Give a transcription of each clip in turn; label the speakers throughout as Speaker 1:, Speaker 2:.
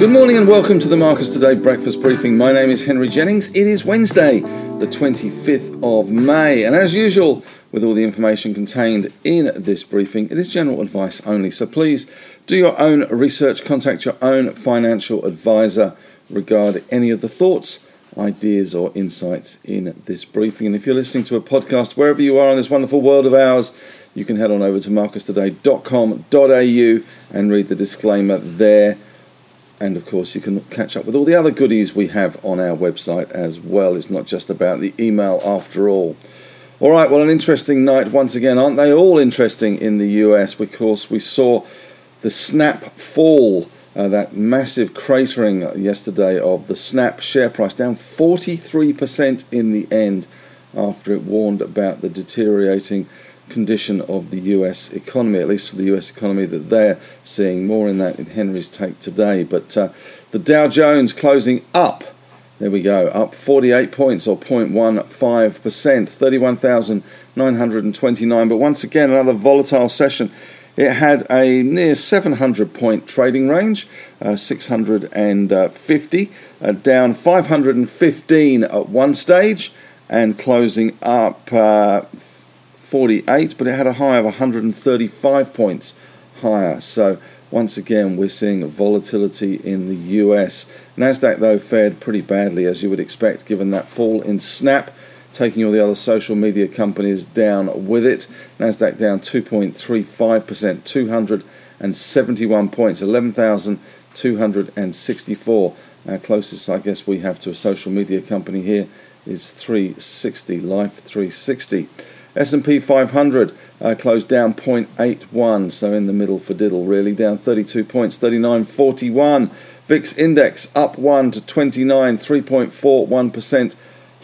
Speaker 1: Good morning and welcome to the Marcus Today breakfast briefing. My name is Henry Jennings. It is Wednesday, the 25th of May, and as usual, with all the information contained in this briefing, it is general advice only. So please do your own research, contact your own financial advisor regarding any of the thoughts, ideas, or insights in this briefing. And if you're listening to a podcast wherever you are in this wonderful world of ours, you can head on over to marcustoday.com.au and read the disclaimer there and of course, you can catch up with all the other goodies we have on our website as well. It's not just about the email after all. All right, well, an interesting night once again. Aren't they all interesting in the US? Because we saw the snap fall, uh, that massive cratering yesterday of the snap share price, down 43% in the end after it warned about the deteriorating condition of the US economy, at least for the US economy that they're seeing. More in that in Henry's take today. But uh, the Dow Jones closing up. There we go, up 48 points or 0.15%, 31,929. But once again, another volatile session. It had a near 700 point trading range, uh, 650, uh, down 515 at one stage, and closing up uh, 48, but it had a high of 135 points higher. So once again, we're seeing volatility in the US. Nasdaq though fared pretty badly, as you would expect, given that fall in Snap, taking all the other social media companies down with it. Nasdaq down 2.35%, 271 points, 11,264. Our closest, I guess, we have to a social media company here is 360, Life 360. S&P 500 uh, closed down 0.81, so in the middle for diddle really, down 32 points, 39.41. VIX index up 1 to 29, 3.41%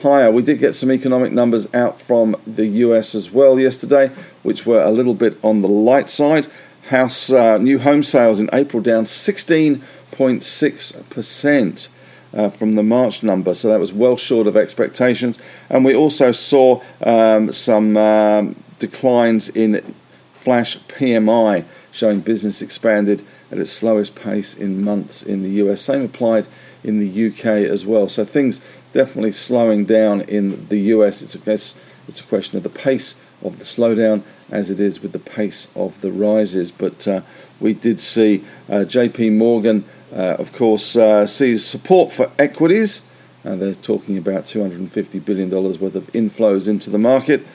Speaker 1: higher. We did get some economic numbers out from the US as well yesterday, which were a little bit on the light side. House uh, new home sales in April down 16.6% uh, from the March number, so that was well short of expectations. And we also saw um, some um, declines in flash PMI, showing business expanded at its slowest pace in months in the US. Same applied in the UK as well. So things definitely slowing down in the US. It's a, guess it's a question of the pace of the slowdown as it is with the pace of the rises. But uh, we did see uh, JP Morgan of course, uh, sees support for equities. Uh, they're talking about $250 billion worth of inflows into the market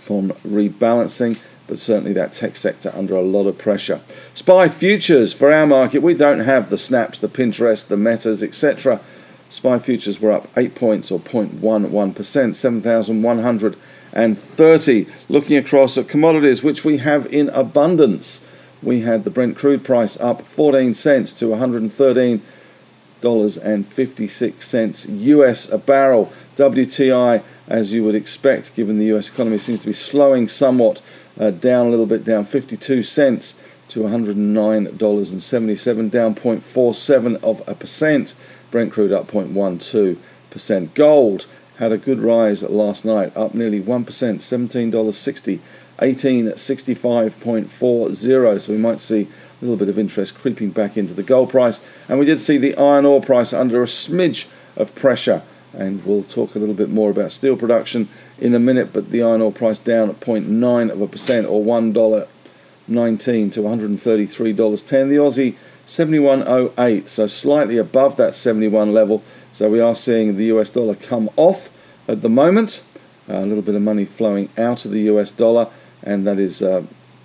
Speaker 1: from rebalancing, but certainly that tech sector under a lot of pressure. SPI futures for our market, we don't have the snaps, the Pinterest, the metas, etc. SPI futures were up 8 points or 0.11%, 7,130. Looking across at commodities, which we have in abundance we had the Brent crude price up 14 cents to $113.56 US a barrel. WTI, as you would expect, given the US economy seems to be slowing somewhat, uh, down a little bit, down 52 cents to $109.77, down 0.47 of a percent. Brent crude up 0.12 percent. Gold had a good rise last night, up nearly 1%, $17.60 1865.40. So we might see a little bit of interest creeping back into the gold price. And we did see the iron ore price under a smidge of pressure. And we'll talk a little bit more about steel production in a minute. But the iron ore price down at 0.9 of a percent or $1.19 to $133.10. The Aussie 71.08, so slightly above that 71 level. So we are seeing the US dollar come off at the moment. Uh, a little bit of money flowing out of the US dollar and that is uh,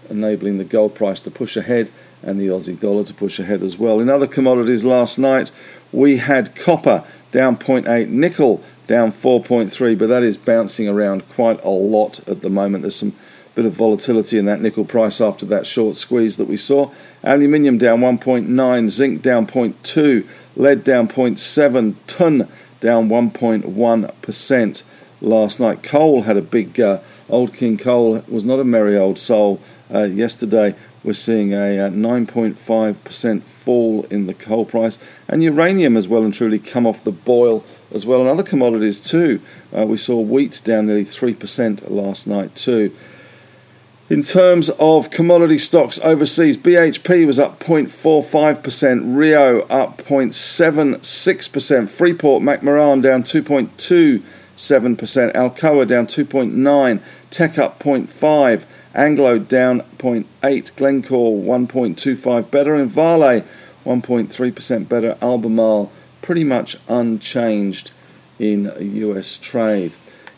Speaker 1: enabling the gold price to push ahead and the Aussie dollar to push ahead as well. In other commodities last night, we had copper down 0.8, nickel down 4.3, but that is bouncing around quite a lot at the moment. There's some bit of volatility in that nickel price after that short squeeze that we saw. Aluminium down 1.9, zinc down 0.2, lead down 0.7, tin down 1.1% last night. Coal had a big uh, Old King Coal was not a merry old soul. Uh, yesterday, we're seeing a 9.5% uh, fall in the coal price, and uranium has well and truly come off the boil as well, and other commodities too. Uh, we saw wheat down nearly 3% last night too. In terms of commodity stocks overseas, BHP was up 0.45%, Rio up 0.76%, Freeport McMoran down 2.27%, Alcoa down 2.9, Teck up 0.5, Anglo down 0.8, Glencore 1.25 better, and Vale 1.3% better. Albemarle pretty much unchanged in US trade.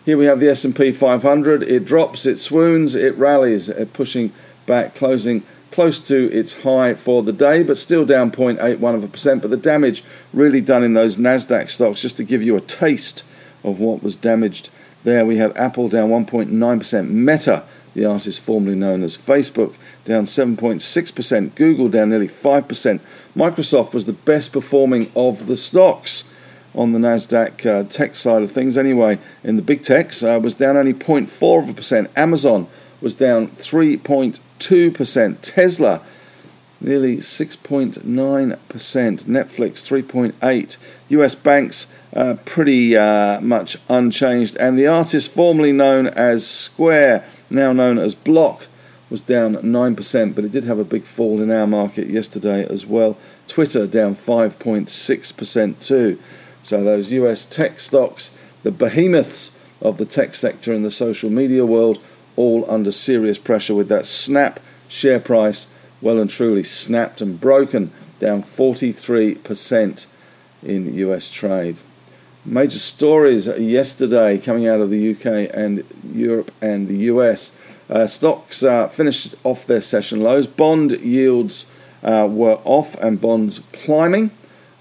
Speaker 1: Here we have the S&P 500. It drops, it swoons, it rallies, it pushing back, closing close to its high for the day, but still down 0.81 of a percent. But the damage really done in those Nasdaq stocks, just to give you a taste of what was damaged. There we have Apple down 1.9%, Meta, the artist formerly known as Facebook, down 7.6%, Google down nearly 5%. Microsoft was the best performing of the stocks on the Nasdaq uh, tech side of things. Anyway, in the big techs, uh, was down only 0.4 of a percent. Amazon was down 3.2 percent. Tesla nearly 6.9 percent. Netflix 3.8. U.S. banks uh, pretty uh, much unchanged, and the artist formerly known as Square, now known as Block. Was down 9%, but it did have a big fall in our market yesterday as well. Twitter down 5.6% too. So those US tech stocks, the behemoths of the tech sector and the social media world, all under serious pressure with that snap share price well and truly snapped and broken, down 43% in US trade. Major stories yesterday coming out of the UK and Europe and the US. Uh, stocks uh, finished off their session lows. Bond yields uh, were off and bonds climbing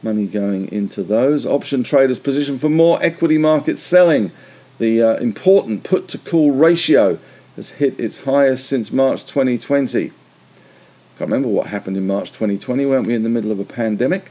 Speaker 1: money going into those. Option traders positioned for more equity market selling. The uh, important put to call ratio has hit its highest since March 2020. Can't remember what happened in March 2020, weren't we in the middle of a pandemic?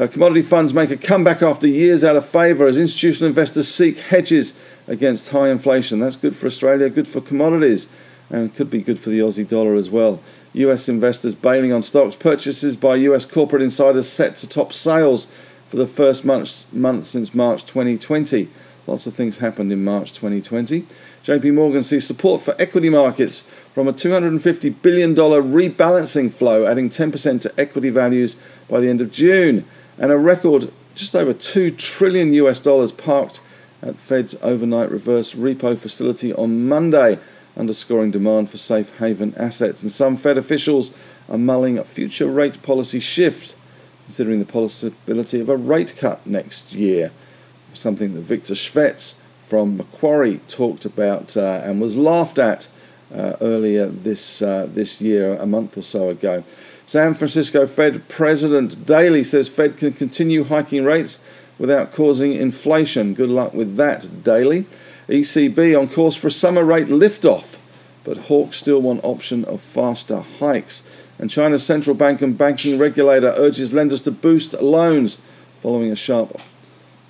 Speaker 1: Uh, commodity funds make a comeback after years out of favour as institutional investors seek hedges against high inflation. That's good for Australia, good for commodities, and could be good for the Aussie dollar as well. US investors bailing on stocks. Purchases by US corporate insiders set to top sales for the first month, month since March 2020. Lots of things happened in March 2020. JP Morgan sees support for equity markets from a $250 billion rebalancing flow, adding 10% to equity values by the end of June, and a record just over 2 trillion US dollars parked at Fed's overnight reverse repo facility on Monday underscoring demand for safe haven assets. And some Fed officials are mulling a future rate policy shift, considering the possibility of a rate cut next year. Something that Victor Shvets from Macquarie talked about uh, and was laughed at uh, earlier this uh, this year, a month or so ago. San Francisco Fed President Daly says Fed can continue hiking rates without causing inflation. Good luck with that, Daly. ECB on course for a summer rate liftoff, but hawks still want option of faster hikes. And China's central bank and banking regulator urges lenders to boost loans following a sharp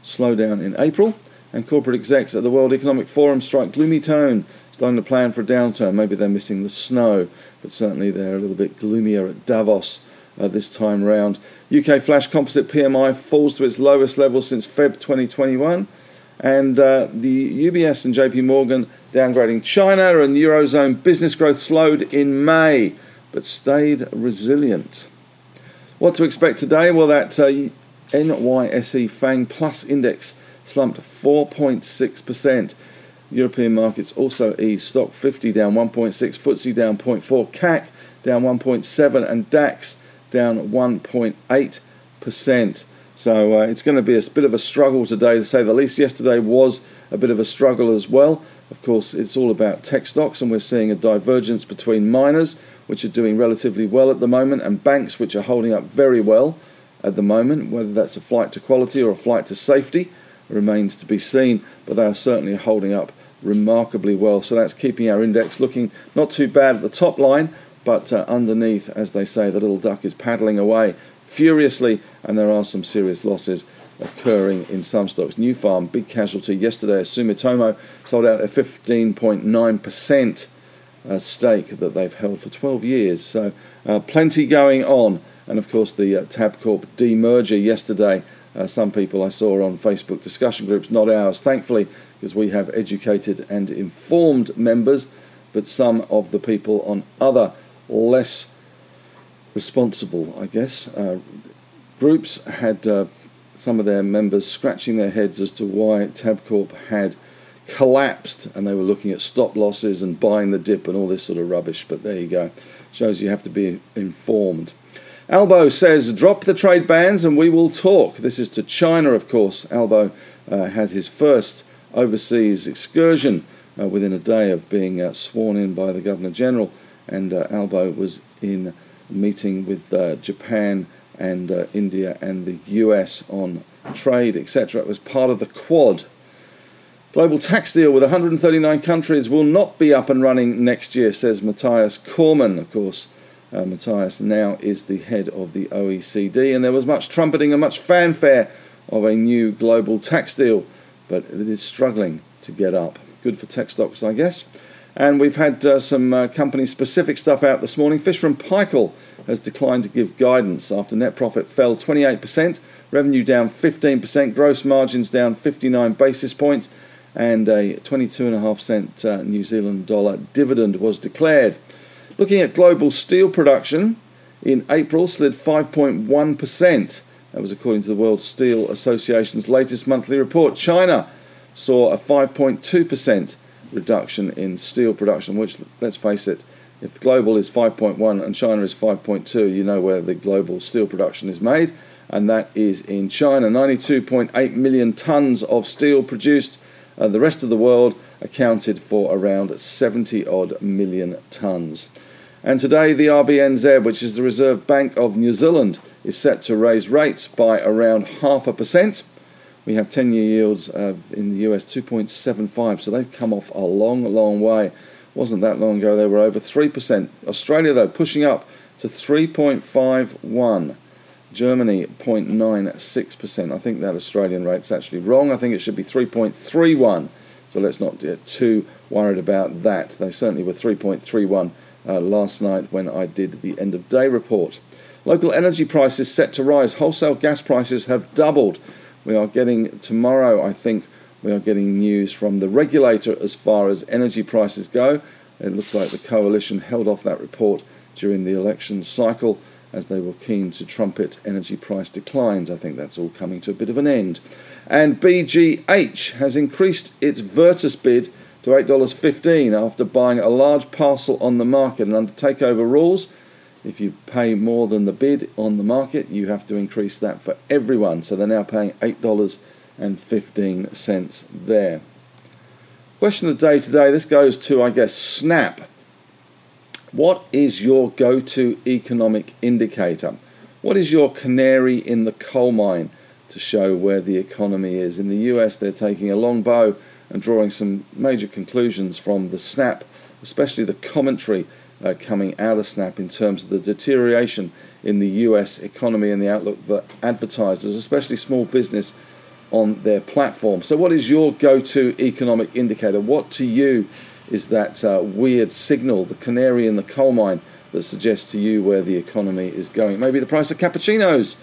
Speaker 1: slowdown in April. And corporate execs at the World Economic Forum strike gloomy tone, starting to plan for a downturn. Maybe they're missing the snow, but certainly they're a little bit gloomier at Davos uh, this time round. UK flash composite PMI falls to its lowest level since Feb 2021 and uh, the UBS and JP Morgan downgrading China and Eurozone business growth slowed in May but stayed resilient. What to expect today? Well, that uh, NYSE FANG Plus index slumped 4.6%. European markets also eased. Stoxx 50 down 1.6, FTSE down 0.4, CAC down 1.7, and DAX down 1.8%. So uh, it's going to be a bit of a struggle today, to say the least. Yesterday was a bit of a struggle as well. Of course, it's all about tech stocks, and we're seeing a divergence between miners, which are doing relatively well at the moment, and banks, which are holding up very well at the moment. Whether that's a flight to quality or a flight to safety remains to be seen, but they are certainly holding up remarkably well. So that's keeping our index looking not too bad at the top line, but uh, underneath, as they say, the little duck is paddling away furiously, and there are some serious losses occurring in some stocks. Nufarm, big casualty yesterday. Sumitomo sold out their 15.9% uh, stake that they've held for 12 years. So uh, plenty going on. And of course, the uh, Tabcorp demerger yesterday. Uh, some people I saw on Facebook discussion groups, not ours, thankfully, because we have educated and informed members. but some of the people on other less responsible, I guess, uh, groups had uh, some of their members scratching their heads as to why Tabcorp had collapsed and they were looking at stop losses and buying the dip and all this sort of rubbish. But there you go. Shows you have to be informed. Albo says, drop the trade bans and we will talk. This is to China, of course. Albo uh, had his first overseas excursion uh, within a day of being uh, sworn in by the Governor General, and uh, Albo was in meeting with uh, Japan and uh, India and the US on trade, etc. It was part of the Quad. Global tax deal with 139 countries will not be up and running next year, says Matthias Cormann. Of course, uh, Matthias now is the head of the OECD, and there was much trumpeting and much fanfare of a new global tax deal, but it is struggling to get up. Good for tech stocks, I guess. And we've had uh, some uh, company specific stuff out this morning. Fisher and Paykel has declined to give guidance after net profit fell 28%, revenue down 15%, gross margins down 59 basis points, and a 22.5 cent uh, New Zealand dollar dividend was declared. Looking at global steel production, in April slid 5.1%. That was according to the World Steel Association's latest monthly report. China saw a 5.2% reduction in steel production, which, let's face it, if global is 5.1 and China is 5.2, you know where the global steel production is made, and that is in China. 92.8 million tons of steel produced. Uh, the rest of the world accounted for around 70 odd million tons. And today, the RBNZ, which is the Reserve Bank of New Zealand, is set to raise rates by around half a percent. We have 10 year yields uh, in the US 2.75, so they've come off a long, long way. Wasn't that long ago, they were over 3%. Australia, though, pushing up to 3.51. Germany 0.96%. I think that Australian rate's actually wrong. I think it should be 3.31. So let's not get too worried about that. They certainly were 3.31 uh, last night when I did the end of day report. Local energy prices set to rise. Wholesale gas prices have doubled. We are getting tomorrow, I think, we are getting news from the regulator as far as energy prices go. It looks like the coalition held off that report during the election cycle as they were keen to trumpet energy price declines. I think that's all coming to a bit of an end. And BGH has increased its Virtus bid to $8.15 after buying a large parcel on the market. And under takeover rules, if you pay more than the bid on the market, you have to increase that for everyone. So they're now paying $8.15 there. Question of the day today this goes to, I guess, Snap. What is your go to economic indicator? What is your canary in the coal mine to show where the economy is? In the US, they're taking a long bow and drawing some major conclusions from the snap, especially the commentary uh, coming out of snap in terms of the deterioration in the US economy and the outlook for advertisers, especially small business, on their platform. So, what is your go to economic indicator? What to you is that uh, weird signal, the canary in the coal mine, that suggests to you where the economy is going? Maybe the price of cappuccinos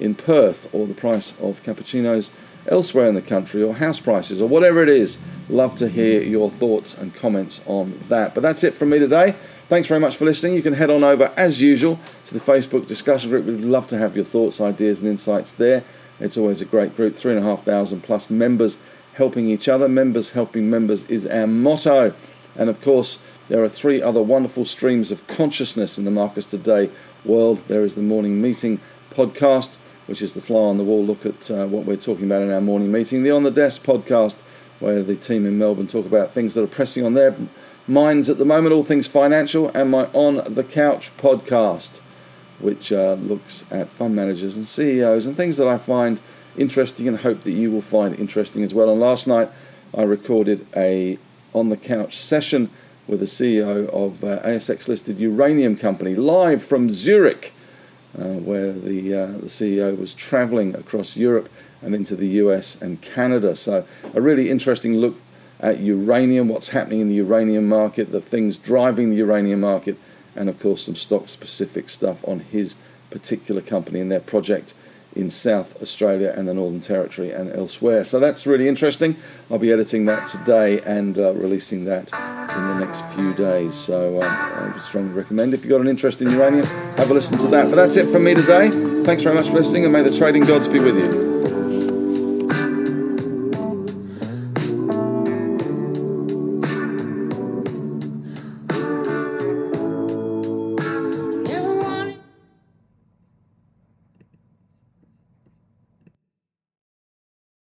Speaker 1: in Perth or the price of cappuccinos elsewhere in the country or house prices or whatever it is. Love to hear your thoughts and comments on that. But that's it from me today. Thanks very much for listening. You can head on over, as usual, to the Facebook discussion group. We'd love to have your thoughts, ideas, and insights there. It's always a great group, 3,500 plus members helping each other. Members helping members is our motto. And of course, there are three other wonderful streams of consciousness in the Marcus Today world. There is the Morning Meeting podcast which is the fly on the wall look at uh, what we're talking about in our morning meeting. The On the Desk podcast, where the team in Melbourne talk about things that are pressing on their minds at the moment, all things financial, and my On the Couch podcast, which uh, looks at fund managers and CEOs and things that I find interesting and hope that you will find interesting as well. And last night I recorded a On the Couch session with the CEO of uh, ASX listed uranium company live from Zurich uh, where the, uh, the CEO was traveling across Europe and into the US and Canada. So, a really interesting look at uranium, what's happening in the uranium market, the things driving the uranium market, and of course, some stock specific stuff on his particular company and their project in South Australia and the Northern Territory and elsewhere. So that's really interesting. I'll be editing that today and uh, releasing that in the next few days. So um, I would strongly recommend. If you've got an interest in uranium, have a listen to that. But that's it from me today. Thanks very much for listening, and may the trading gods be with you.